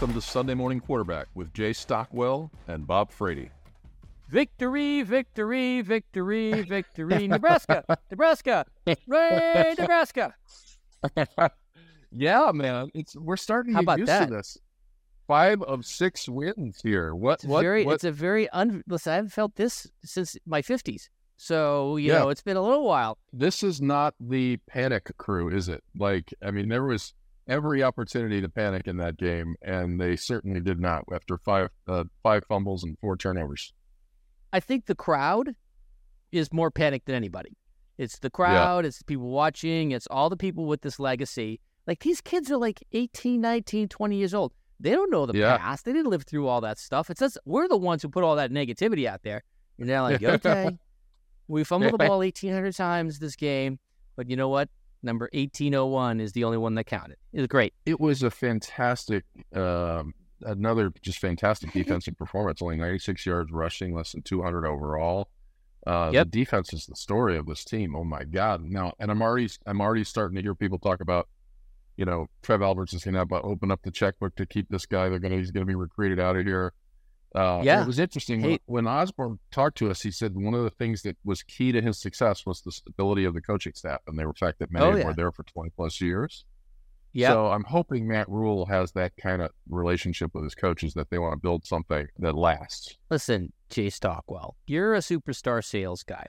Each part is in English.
Welcome to Sunday Morning Quarterback with Jay Stockwell and Bob Frady. Victory, victory, victory, victory. Nebraska, Nebraska, Ray, Nebraska. yeah, man, it's we're starting to How get about used that? to this. Five of six wins here. What? It's what? very, what- it's a very un. Listen, I haven't felt this since my fifties. So you Yeah. know, it's been a little while. this is not the panic crew, is it? Like, I mean, there was every opportunity to panic in that game, and they certainly did not after five uh, five fumbles and four turnovers. I think the crowd is more panicked than anybody. It's the crowd, it's the people watching, it's all the people with this legacy. Like these kids are like 18, 19, 20 years old. They don't know the Yeah. past. They didn't live through all that stuff. It's us, we're the ones who put all that negativity out there. And they're like, okay, we fumbled the ball 1,800 times this game, but you know what? Number 1801 is the only one that counted. It was great. It was a fantastic, um, another just fantastic defensive performance. Only 96 yards rushing, less than 200 overall. Uh, Yep. The defense is the story of this team. Oh my God! Now, and I'm already, I'm already starting to hear people talk about, you know, Trev Alberts is going to open up the checkbook to keep this guy. They're going to, he's going to be recruited out of here. Uh, Yeah. it was interesting when, Hey- when Osborne talked to us. He said one of the things that was key to his success was the stability of the coaching staff and the fact that many Oh, of them yeah. were there for 20 plus years. Yeah. So I'm hoping Matt Rhule has that kind of relationship with his coaches that they want to build something that lasts. Listen, Jay Stockwell, you're a superstar sales guy.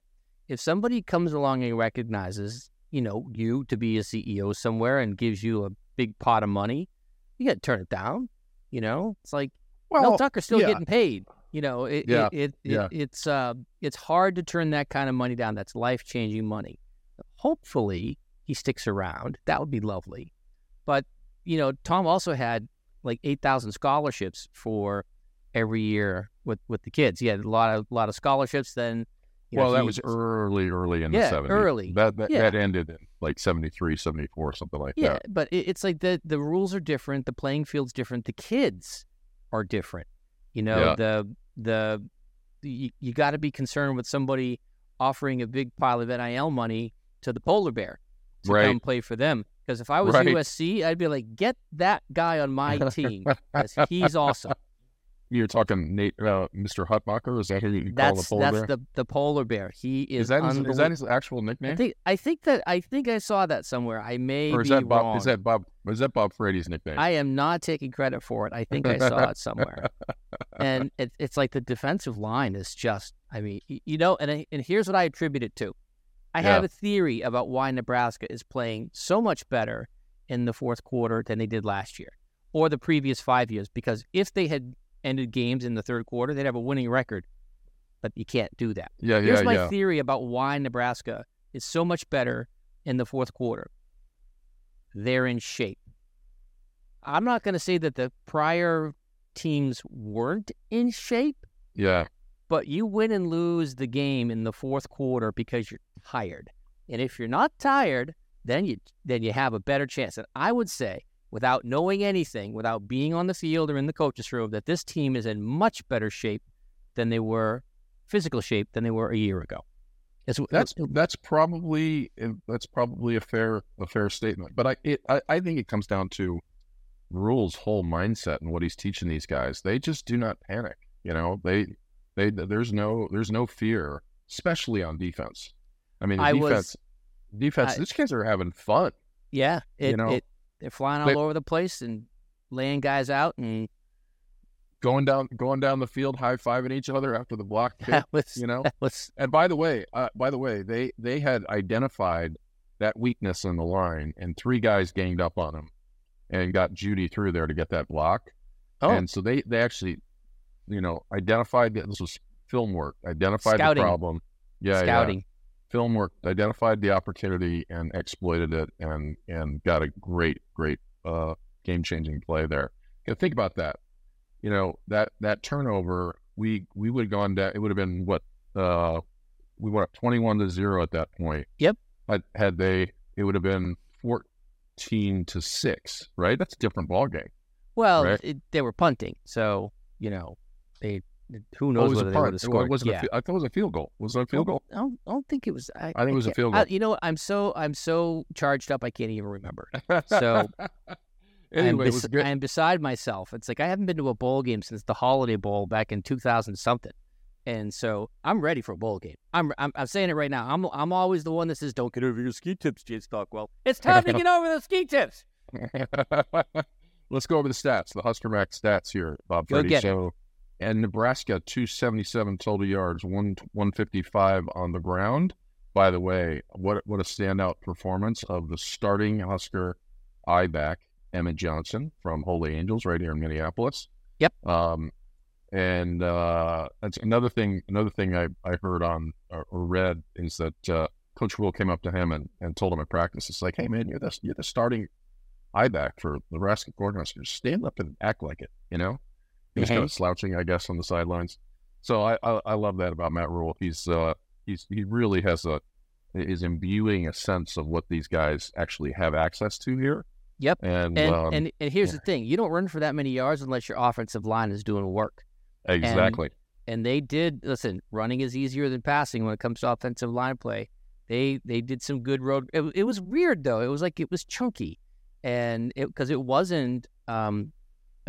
If somebody comes along and recognizes, you know, you to be a CEO somewhere and gives you a big pot of money, you got to turn it down. You know, it's like Mel Tucker's still yeah. getting paid. You know, it, Yeah, it, it, yeah. it it's uh it's hard to turn that kind of money down. That's life changing money. Hopefully, he sticks around. That would be lovely. But you know, Tom also had like eight thousand scholarships for every year with with the kids. He had a lot of lot of scholarships. Then, you know, well, that was early, early in Yeah, the 70s. early. That that, Yeah. that ended in like 73, 74, something like Yeah, that. but it, it's like the the rules are different. The playing field's different. The kids are different. You know, Yeah. the the you, you got to be concerned with somebody offering a big pile of NIL money to the polar bear to Right. come play for them. Because if I was Right. USC, I'd be like, get that guy on my team because he's awesome. You're talking Nash, uh, Mr. Hutmacher. Is that who you call the polar that's bear? the the polar bear. He is, is that his, is that his actual I nickname? think I think that I think I saw that somewhere. I may or is be that Bob? wrong. Is that Bob? Is that Bob Frady's nickname? I am not taking credit for it. I think I saw it somewhere. and it, it's like the defensive line is just, I mean, you know, and I, and here's what I attribute it to. I have a theory about why Nebraska is playing so much better in the fourth quarter than they did last year or the previous five years. Because if they had ended games in the third quarter, they'd have a winning record. But you can't do that. yeah, Here's yeah, my yeah. theory about why Nebraska is so much better in the fourth quarter. They're in shape. I'm not going to say that the prior teams weren't in shape, yeah. but you win and lose the game in the fourth quarter because you're tired. And if you're not tired, then you then you have a better chance. And I would say, without knowing anything, without being on the field or in the coaches' room, that this team is in much better shape than they were, physical shape than they were a year ago. It's, That's that's probably that's probably a fair a fair statement. But I it, I, I think it comes down to Rhule's whole mindset and what he's teaching these guys. They just do not panic. You know, they they there's no there's no fear, especially on defense. I mean, I defense was- defense. I- these kids are having fun. yeah, it, you know, it, they're flying all over the place and laying guys out, and Going down going down the field, high fiving each other after the block kick. that was you know, was And by the way, uh, by the way, they they had identified that weakness in the line, and three guys ganged up on him, and got Judy through there to get that block. Oh. And so they they actually, you know, identified that this was film work, identified Scouting. the problem. Yeah, yeah. scouting. Film work, identified the opportunity and exploited it, and and got a great great uh, game changing play there. You know, think about that. You know that that turnover, we we would have gone down. It would have been what uh, we went up twenty one to zero at that point. Yep. Had, had they, it would have been fourteen to six. Right. That's a different ball game. Well, Right. it, they were punting, so you know they. Who Oh, knows was whether a they would have It wasn't. yeah. A, I thought it was a field goal. Was it a field goal? I don't, I don't think it was. I, I think it was a field I- goal. you know what? I'm so I'm so charged up. I can't even remember. So- anyway, I'm, it was good. I'm beside myself. It's like I haven't been to a bowl game since the Holiday Bowl back in 2000 something. And so I'm ready for a bowl game. I'm, I'm I'm saying it right now. I'm I'm always the one that says, "Don't get over your ski tips, Jay Stockwell." It's time to get over the ski tips. Let's go over the stats, the Husker Max stats here, Bob Go Frady. get it. So, and Nebraska, 277 total yards, one 155 on the ground. By the way, what what a standout performance of the starting Husker I-back, Emmett Johnson from Holy Angels, right here in Minneapolis. Yep. Um, and uh, that's another thing. Another thing I, I heard on or, or read is that uh, Coach Will came up to him and, and told him at practice, "It's like, hey man, you're the you're the starting I-back for Nebraska Cornhuskers. Stand up and act like it." You know, he was kind Mhm. of slouching, I guess, on the sidelines. So I, I I love that about Matt Rhule. He's uh he's he really has a is imbuing a sense of what these guys actually have access to here. Yep. And And um, and and here's yeah. the thing: you don't run for that many yards unless your offensive line is doing work. exactly. And they did. Listen, running is easier than passing when it comes to offensive line play. They they did some good road. It, it was weird though. It was like it was chunky, and it because it wasn't um,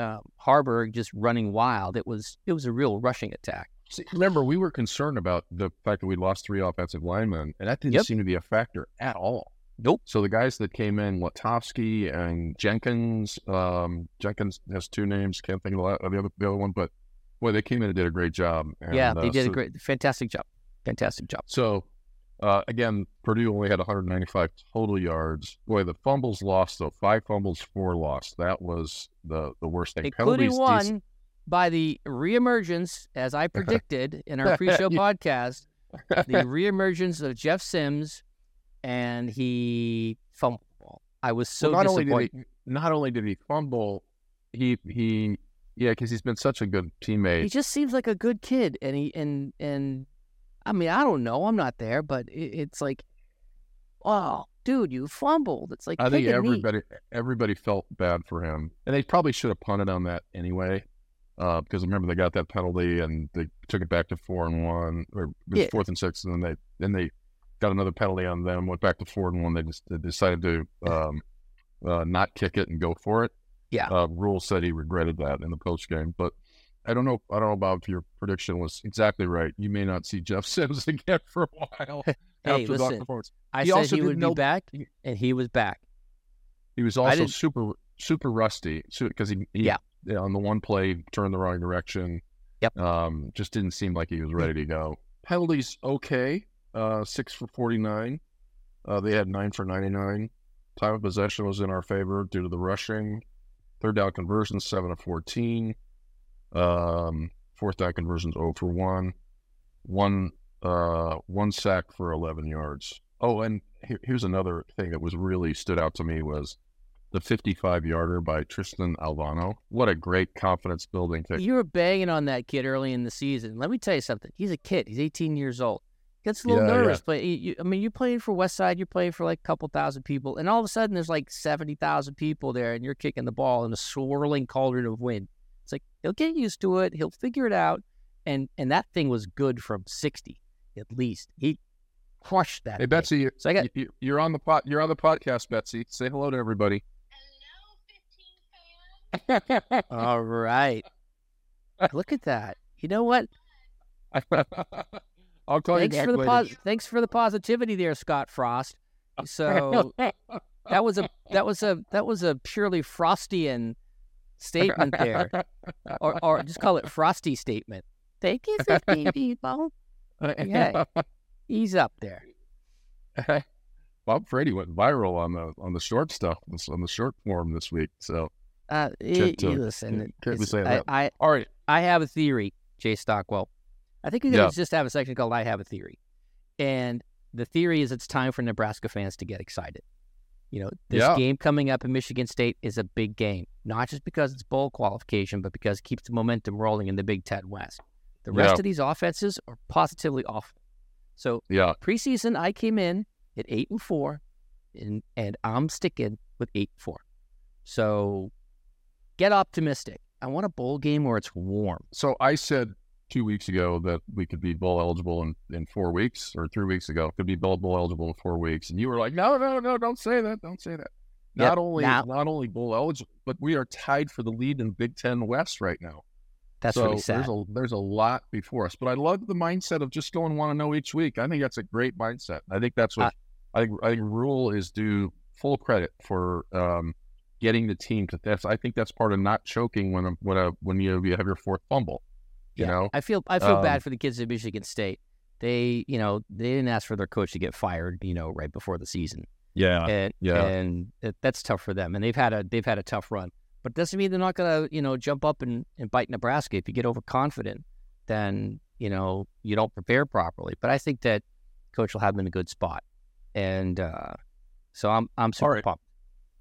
uh, Haarberg just running wild. It was it was a real rushing attack. See, remember, we were concerned about the fact that we lost three offensive linemen, and that didn't Yep. seem to be a factor at all. Nope. So the guys that came in, Lutovsky and Jenkins, um, Jenkins has two names, can't think of the, of the other the other one, but boy, they came in and did a great job. And, yeah, they uh, did so, a great, fantastic job, fantastic job. So uh, again, Purdue only had 195 total yards. Boy, the fumbles lost though, five fumbles, four lost. That was the the worst thing. including Penalties, one dec- by the reemergence, as I predicted in our pre-show podcast, the reemergence of Jeff Sims, and he fumbled the ball. I was so well, not only disappointed. did he not only did he fumble, he he yeah, because he's been such a good teammate. He just seems like a good kid, and he and and I mean I don't know, I'm not there, but it, it's like, oh, dude, you fumbled. It's like I think a knee. everybody everybody felt bad for him, and they probably should have punted on that anyway, uh, because remember they got that penalty and they took it back to four and one or Yeah. fourth and six, and then they then they got another penalty on them, went back to four and one. They just they decided to um, uh, not kick it and go for it. Yeah. Uh, Rhule said he regretted that in the post game, but. I don't know. I don't know. If your prediction was exactly right, you may not see Jeff Sims again for a while Hey, listen, performance. I He said also he would didn't be back, and he was back. He was also super super rusty because he, he Yeah. on the one play turned the wrong direction. Yep. Um, just didn't seem like he was ready to go. Penalties okay. Uh, six for forty nine. Uh, they had nine for ninety nine. Time of possession was in our favor due to the rushing. Third down conversions seven of fourteen. Um, fourth down conversions zero for one. One uh one sack for eleven yards. Oh, and here, here's another thing that was really stood out to me was the 55 yarder by Tristan Alvano. What a great confidence building thing. You were banging on that kid early in the season. Let me tell you something. He's a kid. He's 18 years old. Gets a little Yeah, yeah. nervous, but you, you, I mean, you're playing for West Side. You're playing for like a couple thousand people, and all of a sudden there's like 70,000 people there, and you're kicking the ball in a swirling cauldron of wind. It's like he'll get used to it. He'll figure it out, and and that thing was good from 60 at least. He crushed that. Hey thing. Betsy, you, So I got you, you're on the pot. You're on the podcast, Betsy. Say hello to everybody. all right. Look at that. You know what? I'll call thanks you for the later. pos- thanks for the positivity there, Scott Frost. So that was a that was a that was a purely Frostian statement there, or or just call it Frosty statement. Thank you, 15 people. Yeah. He's up there. Bob Frady went viral on the on the short stuff on the short form this week. So Uh, y- Can't, uh, y- listen, can't be I, that. I all right, I have a theory, Jay Stockwell. I think we're Yeah. could just have a section called "I Have a Theory," and the theory is it's time for Nebraska fans to get excited. You know, this Yeah. game coming up in Michigan State is a big game, not just because it's bowl qualification, but because it keeps the momentum rolling in the Big Ten West. The rest Yeah. of these offenses are positively awful. So yeah, preseason, I came in at eight and four, and and I'm sticking with eight and four. So get optimistic. I want a bowl game where it's warm. So I said two weeks ago that we could be bowl eligible in, in four weeks, or three weeks ago could be bowl, bowl eligible in four weeks, and you were like, "No, no, no, don't say that, don't say that." Not Yep. only Now- not only bowl eligible, but we are tied for the lead in Big Ten West right now. That's so really sad. there's a there's a lot before us. But I love the mindset of just going want to know each week. I think that's a great mindset. I think that's what I think. I think Rhule is due full credit for um, getting the team to that's. I think that's part of not choking when a, when a, when you, you have your fourth fumble. You Yeah. know, I feel I feel Um, bad for the kids at Michigan State. They, you know, they didn't ask for their coach to get fired, you know, right before the season, yeah, and yeah. and that's tough for them. And they've had a they've had a tough run, but doesn't mean they're not gonna, you know, jump up and, and bite Nebraska. If you get overconfident, then you know you don't prepare properly. But I think that coach will have them in a good spot, and uh, so I'm I'm super right. pumped.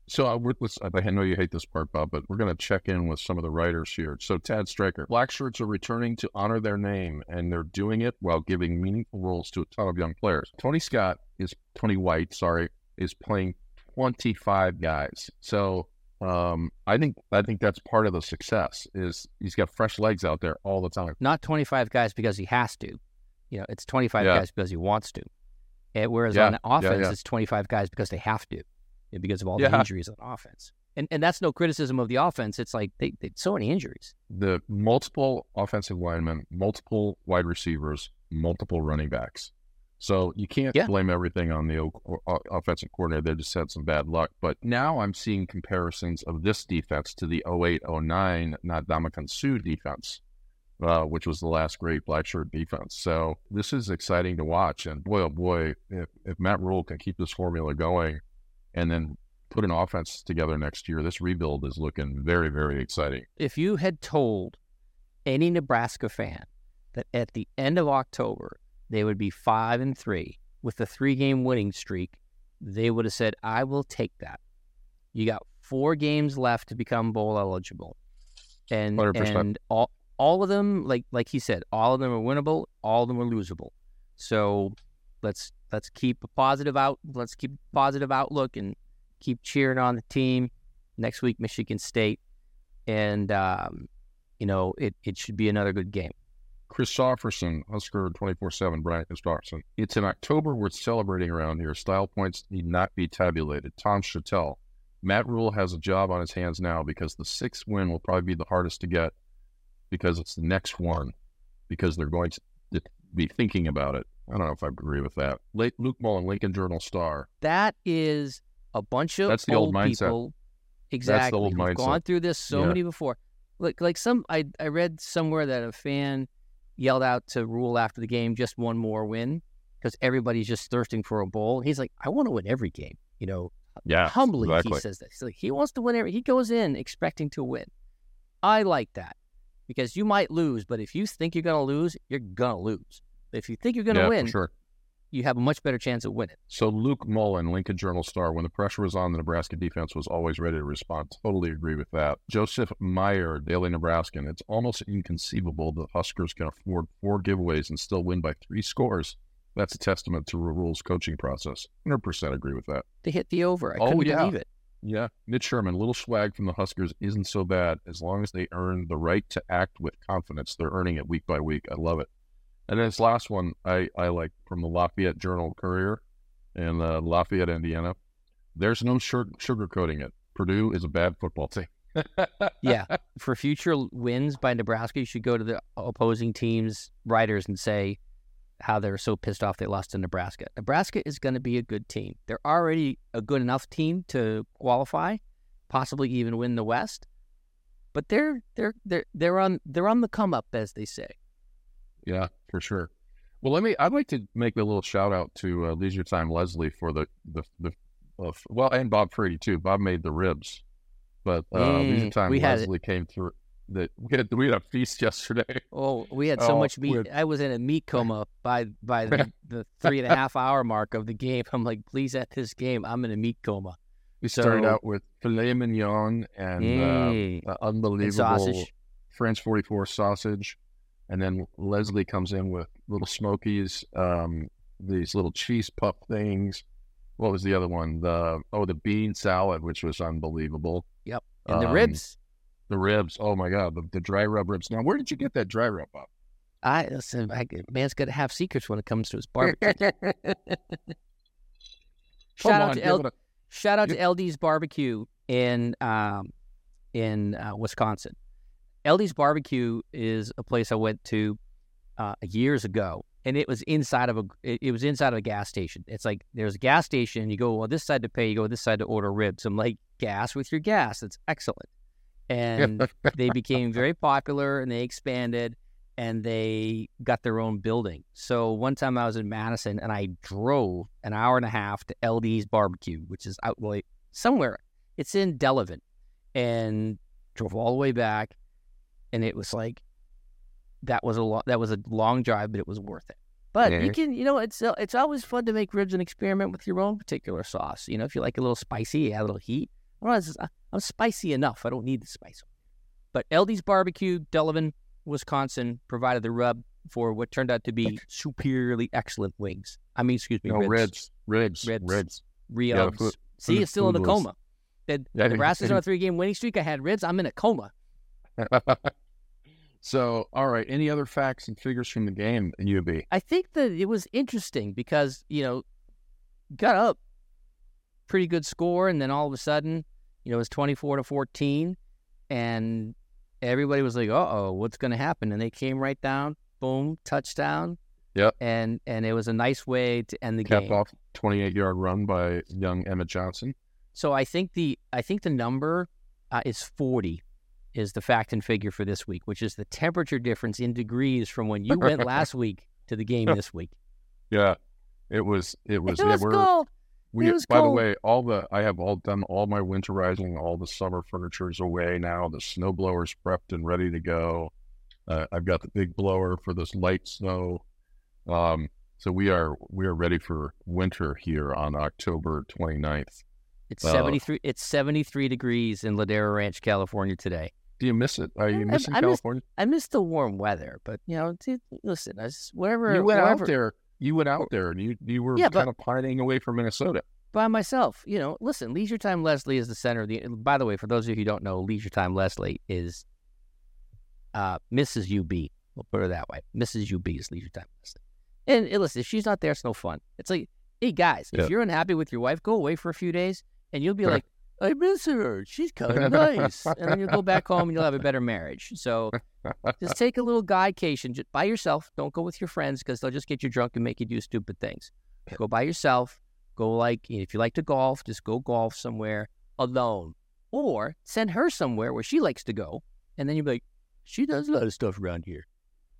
So uh, let's, I know you hate this part, Bob, but we're going to check in with some of the writers here. So Tad Stryker, black shirts are returning to honor their name, and they're doing it while giving meaningful roles to a ton of young players. Tony Scott is Tony White, sorry, is playing 25 guys. So um, I think I think that's part of the success is he's got fresh legs out there all the time. Not 25 guys because he has to, you know, it's 25 Yeah. guys because he wants to. And whereas Yeah, on offense, yeah. it's 25 guys because they have to, because of all the injuries on offense. And and that's no criticism of the offense. It's like they, they so many injuries. The multiple offensive linemen, multiple wide receivers, multiple running backs. So you can't Yeah. blame everything on the o- o- offensive coordinator. They just had some bad luck. But now I'm seeing comparisons of this defense to the 08 09 Ndamukong Suh defense, uh, which was the last great black shirt defense. So this is exciting to watch. And boy, oh boy, if, if Matt Rhule can keep this formula going and then put an offense together next year, this rebuild is looking very, very exciting. If you had told any Nebraska fan that at the end of October they would be five and three with a three game winning streak, they would have said, I will take that. You got four games left to become bowl eligible. And 100%. and all all of them, like like he said, all of them are winnable, all of them are losable. So let's let's keep a positive out let's keep positive outlook and keep cheering on the team. Next week, Michigan State. And um, you know, it, it should be another good game. Chris Christopherson, Husker 24 7, Brian Christopherson. It's in October. We're celebrating around here. Style points need not be tabulated. Tom Shatel. Matt Rule has a job on his hands now because the sixth win will probably be the hardest to get because it's the next one, because they're going to be thinking about it. I don't know if I agree with that. Late Luke Mullin, Lincoln Journal Star. That is a bunch of That's the old mindset. people. Exactly. old who've mindset. gone through this so Yeah. many before. Like like some I I read somewhere that a fan yelled out to Rhule after the game, just one more win, because everybody's just thirsting for a bowl. He's like, I want to win every game. You know, Yeah. humbly exactly. he says that. He's like he wants to win every. He goes in expecting to win. I like that because you might lose, but if you think you're gonna lose, you're gonna lose. If you think you're gonna yeah, win, sure. you have a much better chance of winning. So Luke Mullin, Lincoln Journal Star, when the pressure was on, the Nebraska defense was always ready to respond. Totally agree with that. Joseph Meyer, Daily Nebraskan, it's almost inconceivable the Huskers can afford four giveaways and still win by three scores. That's a testament to Rhule's coaching process. 100% agree with that. They hit the over. I Oh, couldn't yeah. believe it. Yeah. Mitch Sherman, little swag from the Huskers isn't so bad as long as they earn the right to act with confidence. They're earning it week by week. I love it. And this last one I, I like from the Lafayette Journal Courier in uh, Lafayette, Indiana. There's no sugar, sugarcoating it. Purdue is a bad football team. Yeah. For future wins by Nebraska, you should go to the opposing team's writers and say how they're so pissed off they lost to Nebraska. Nebraska is going to be a good team. They're already a good enough team to qualify, possibly even win the West. But they're they're they're they're on they're on the come up, as they say. Yeah, for sure. Well, let me. I'd like to make a little shout out to uh, Leisure Time Leslie for the the the uh, well, and Bob Frady too. Bob made the ribs, but uh, Mm, Leisure Time we had. Leslie came through. That we had we had a feast yesterday. Oh, we had so Oh, much meat. with- I was in a meat coma by by the, the three and a half hour mark of the game. I'm like, please, at this game, I'm in a meat coma. We started out with filet mignon and uh, uh, unbelievable And. French 44 sausage. And then Leslie comes in with little smokies, um, these little cheese puff things. What was the other one? The oh, the bean salad, which was unbelievable. Yep. And the Um, ribs. The ribs. Oh my god, the, the dry rub ribs. Now, where did you get that dry rub up? I listen. I, man's got to have secrets when it comes to his barbecue. Shout out on, to give El, it a- Shout out to LD's Barbecue in um, in uh, Wisconsin. LD's Barbecue is a place I went to uh, years ago, and it was inside of a it, it was inside of a gas station. It's like there's a gas station. You go well this side to pay. You go this side to order ribs. I'm like gas with your gas. It's excellent. And they became very popular, and they expanded, and they got their own building. So one time I was in Madison, and I drove an hour and a half to LD's Barbecue, which is out like somewhere. It's in Delavan, and drove all the way back, and it was like that was a long that was a long drive, but it was worth it. But Yeah. you can, you know, it's uh, it's always fun to make ribs and experiment with your own particular sauce. You know, if you like a little spicy, add a little heat. Know, it's- I'm spicy enough. I don't need the spice. But LD's Barbecue, Delavan, Wisconsin, provided the rub for what turned out to be superiorly excellent wings. I mean, excuse me, No, ribs, ribs, ribs, Ribs. ribs. food- See, it's still in a coma. The, Yeah, Nebraska's on a three-game winning streak. I had ribs. I'm in a coma. so, all right. Any other facts and figures from the game in UB? I think that it was interesting because you know got up pretty good score, and then all of a sudden, you know, it was twenty four to fourteen, and everybody was like, "Uh oh, what's going to happen?" And they came right down, boom, touchdown. Yep. And and it was a nice way to end the game. off 28 yard run by young Emmett Johnson. So I think the I think the number uh, is forty. Is the fact and figure for this week, which is the temperature difference in degrees from when you went last week to the game this week. Yeah, it was. It was. it was we're- cold. We, It was by the way, all the I have all done all my winterizing, all the summer furniture is away now. The snow blower's prepped and ready to go. Uh, I've got the big blower for this light snow. Um, so we are we are ready for winter here on October 29th. It's seventy three. It's seventy three degrees in Ladera Ranch, California today. Do you miss it? Are you I- missing I miss- California? I miss the warm weather, but you know, t- listen, I just, whatever. You went wherever- out there. You went out there, and you you were Yeah, but- kind of pining away from Minnesota. by myself. You know, listen, Leisure Time Leslie is the center of the. By the way, for those of you who don't know, Leisure Time Leslie is uh, Mrs. UB. We'll put her that way. Mrs. UB is Leisure Time Leslie. And, and listen, if she's not there, it's no fun. It's like, hey guys, Yeah. if you're unhappy with your wife, go away for a few days, and you'll be like, I miss her. She's kind of nice, and then you'll go back home and you'll have a better marriage. So just take a little guycation just by yourself. Don't go with your friends because they'll just get you drunk and make you do stupid things. Go by yourself. Go like if you like to golf, just go golf somewhere alone, or send her somewhere where she likes to go, and then you'll be like, she does a lot of stuff around here,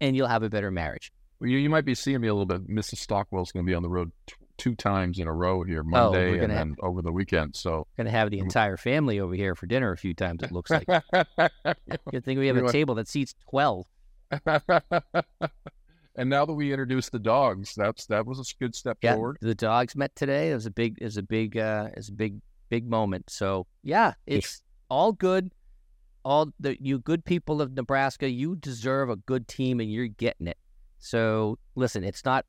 and you'll have a better marriage. Well, you, you might be seeing me a little bit. Mrs. Stockwell's going to be on the road two times in a row here, Monday Oh, and gonna have- over the weekend. So Gonna have the entire family over here for dinner a few times. It looks like. Good thing we have We a want- table that seats twelve. and now that we introduced the dogs, that's that was a good step Yeah, forward. the dogs met today. It was a big, was a big, uh, was a big, big moment. So yeah, it's all good. All the you good people of Nebraska, you deserve a good team, and you're getting it. So listen, it's not,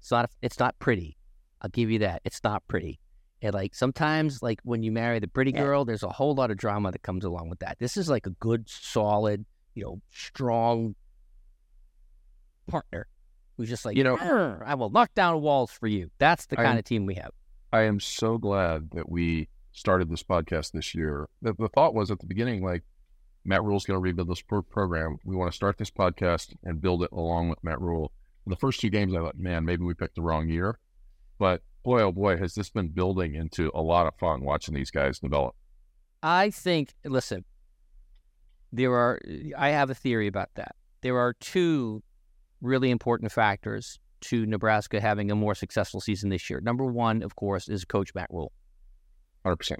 it's not, it's not pretty. I'll give you that. It's not pretty. And like sometimes, like when you marry the pretty Yeah. girl, there's a whole lot of drama that comes along with that. This is like a good, solid, you know, strong partner who's just like, You know- I will knock down walls for you. That's the I'm- kind of team we have. I am so glad that we started this podcast this year. The, the thought was at the beginning, like Matt Rhule's going to rebuild this pro- program. We want to start this podcast and build it along with Matt Rhule. The first two games, I thought, man, maybe we picked the wrong year. But boy, oh boy, has this been building into a lot of fun watching these guys develop. I think, listen, there are, I have a theory about that. There are two really important factors to Nebraska having a more successful season this year. Number one, of course, is Coach Matt Rhule. 100%.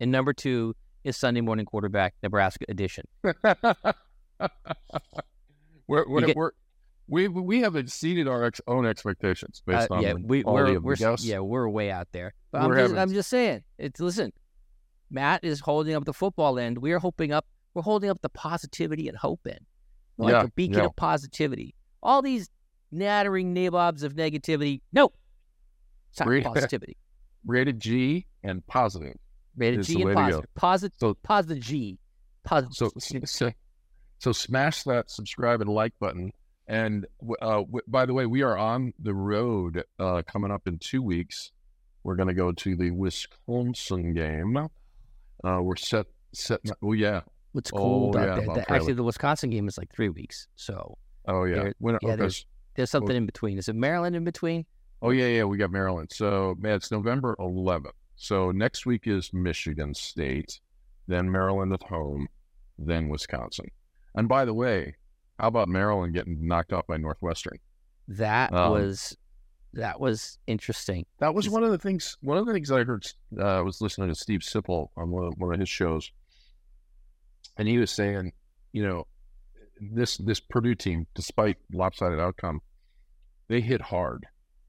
And number two is Sunday morning quarterback Nebraska edition. we're, we're, get- we're, we we have exceeded our ex- own expectations Uh, based on yeah, the we, quality we're, we're, yeah, we're way out there. But I'm just, I'm just saying, it's listen, Matt is holding up the football end. We are hoping up, we're holding up the positivity and hope end, like Yeah, a beacon yeah. of positivity. All these nattering nabobs of negativity, nope, it's not Re- positivity. Rated G and positive. Rated G and positive, positive, So positive G, positive. so so, so smash that subscribe and like button. And uh, w- by the way, we are on the road uh, coming up in two weeks We're going to go to the Wisconsin game. Uh, we're set set. Oh yeah. It's cool Oh, yeah, there. Bob The- actually, the Wisconsin game is like three weeks. So Oh yeah. There- When, yeah, okay. there's- there's something in between. Is it Maryland in between? Oh yeah, yeah. We got Maryland. So man, it's November 11th. So next week is Michigan State, then Maryland at home, then Wisconsin. And by the way, how about Maryland getting knocked off by Northwestern? That Um, was that was interesting. That was one of the things. One of the things I heard. Uh, I was listening to Steve Sipple on one of, one of his shows, and he was saying, you know, this this Purdue team, despite lopsided outcome, they hit hard,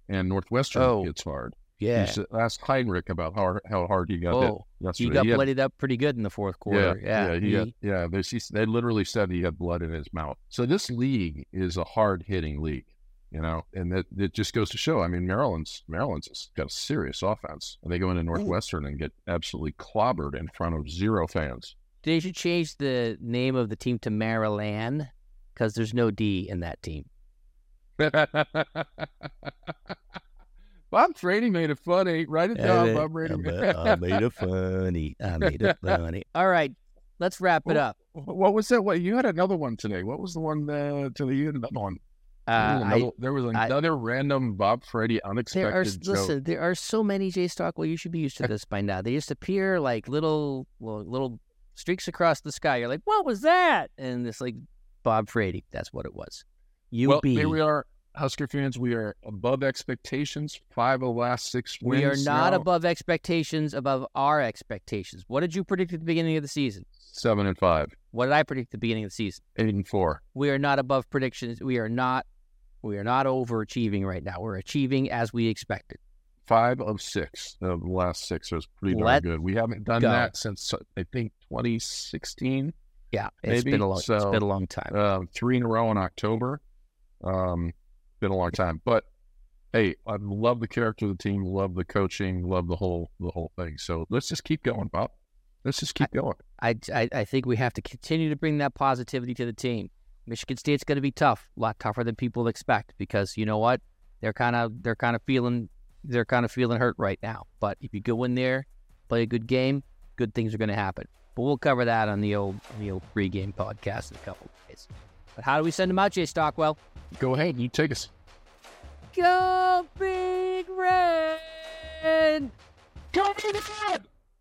and Northwestern Oh, hits hard. Yeah. You ask Heinrich about how how hard oh, he got hit Oh, yesterday. he got had- bloodied up pretty good in the fourth quarter. Yeah. yeah, he he- had- yeah. They, they literally said he had blood in his mouth. So this league is a hard hitting league, you know, and that it just goes to show. I mean, Maryland's Maryland's got a serious offense. And they go into mm. Northwestern and get absolutely clobbered in front of zero fans. They should change the name of the team to Maryland because there's no D in that team. Bob Frady made it funny. Write it down, Bob Frady. I made it funny. I made it funny. All right, let's wrap it up. what was that? What you had another one today? What was the one uh, today? You had another one. Uh, there, was I, another, there was I- random Bob Frady there unexpected are joke. listen. There are so many Jay Stockwell. You should be used to this by now. They just appear like little, well, little streaks across the sky. You're like, what was that? And it's like Bob Frady. That's what it was. UB. Well, here we are, Husker fans. We are above expectations. Five of the last six wins. We are not now. above expectations, above our expectations. What did you predict at the beginning of the season? seven and five, What did I predict at the beginning of the season? eight and four. We are not above predictions. We are not. We are not overachieving right now. We're achieving as we expected. Five of six of the last six was pretty darn Let good. We haven't done go. that since uh, I think 2016. Yeah, it's Maybe. been a long. it's So, been a long time. Um, three in a row in October. Um, been a long time, but hey, I love the character of the team, love the coaching, love the whole the whole thing. So let's just keep going, Bob. Let's just keep going. I, I I think we have to continue to bring that positivity to the team. Michigan State's going to be tough, a lot tougher than people expect because you know what? They're kind of they're kind of feeling they're kind of feeling hurt right now. But if you go in there, play a good game, good things are going to happen. But we'll cover that on the old the old pregame podcast in a couple of days. But how do we send them out, Jay Stockwell? Go ahead, you take us. Go Big Red! Go Big Red!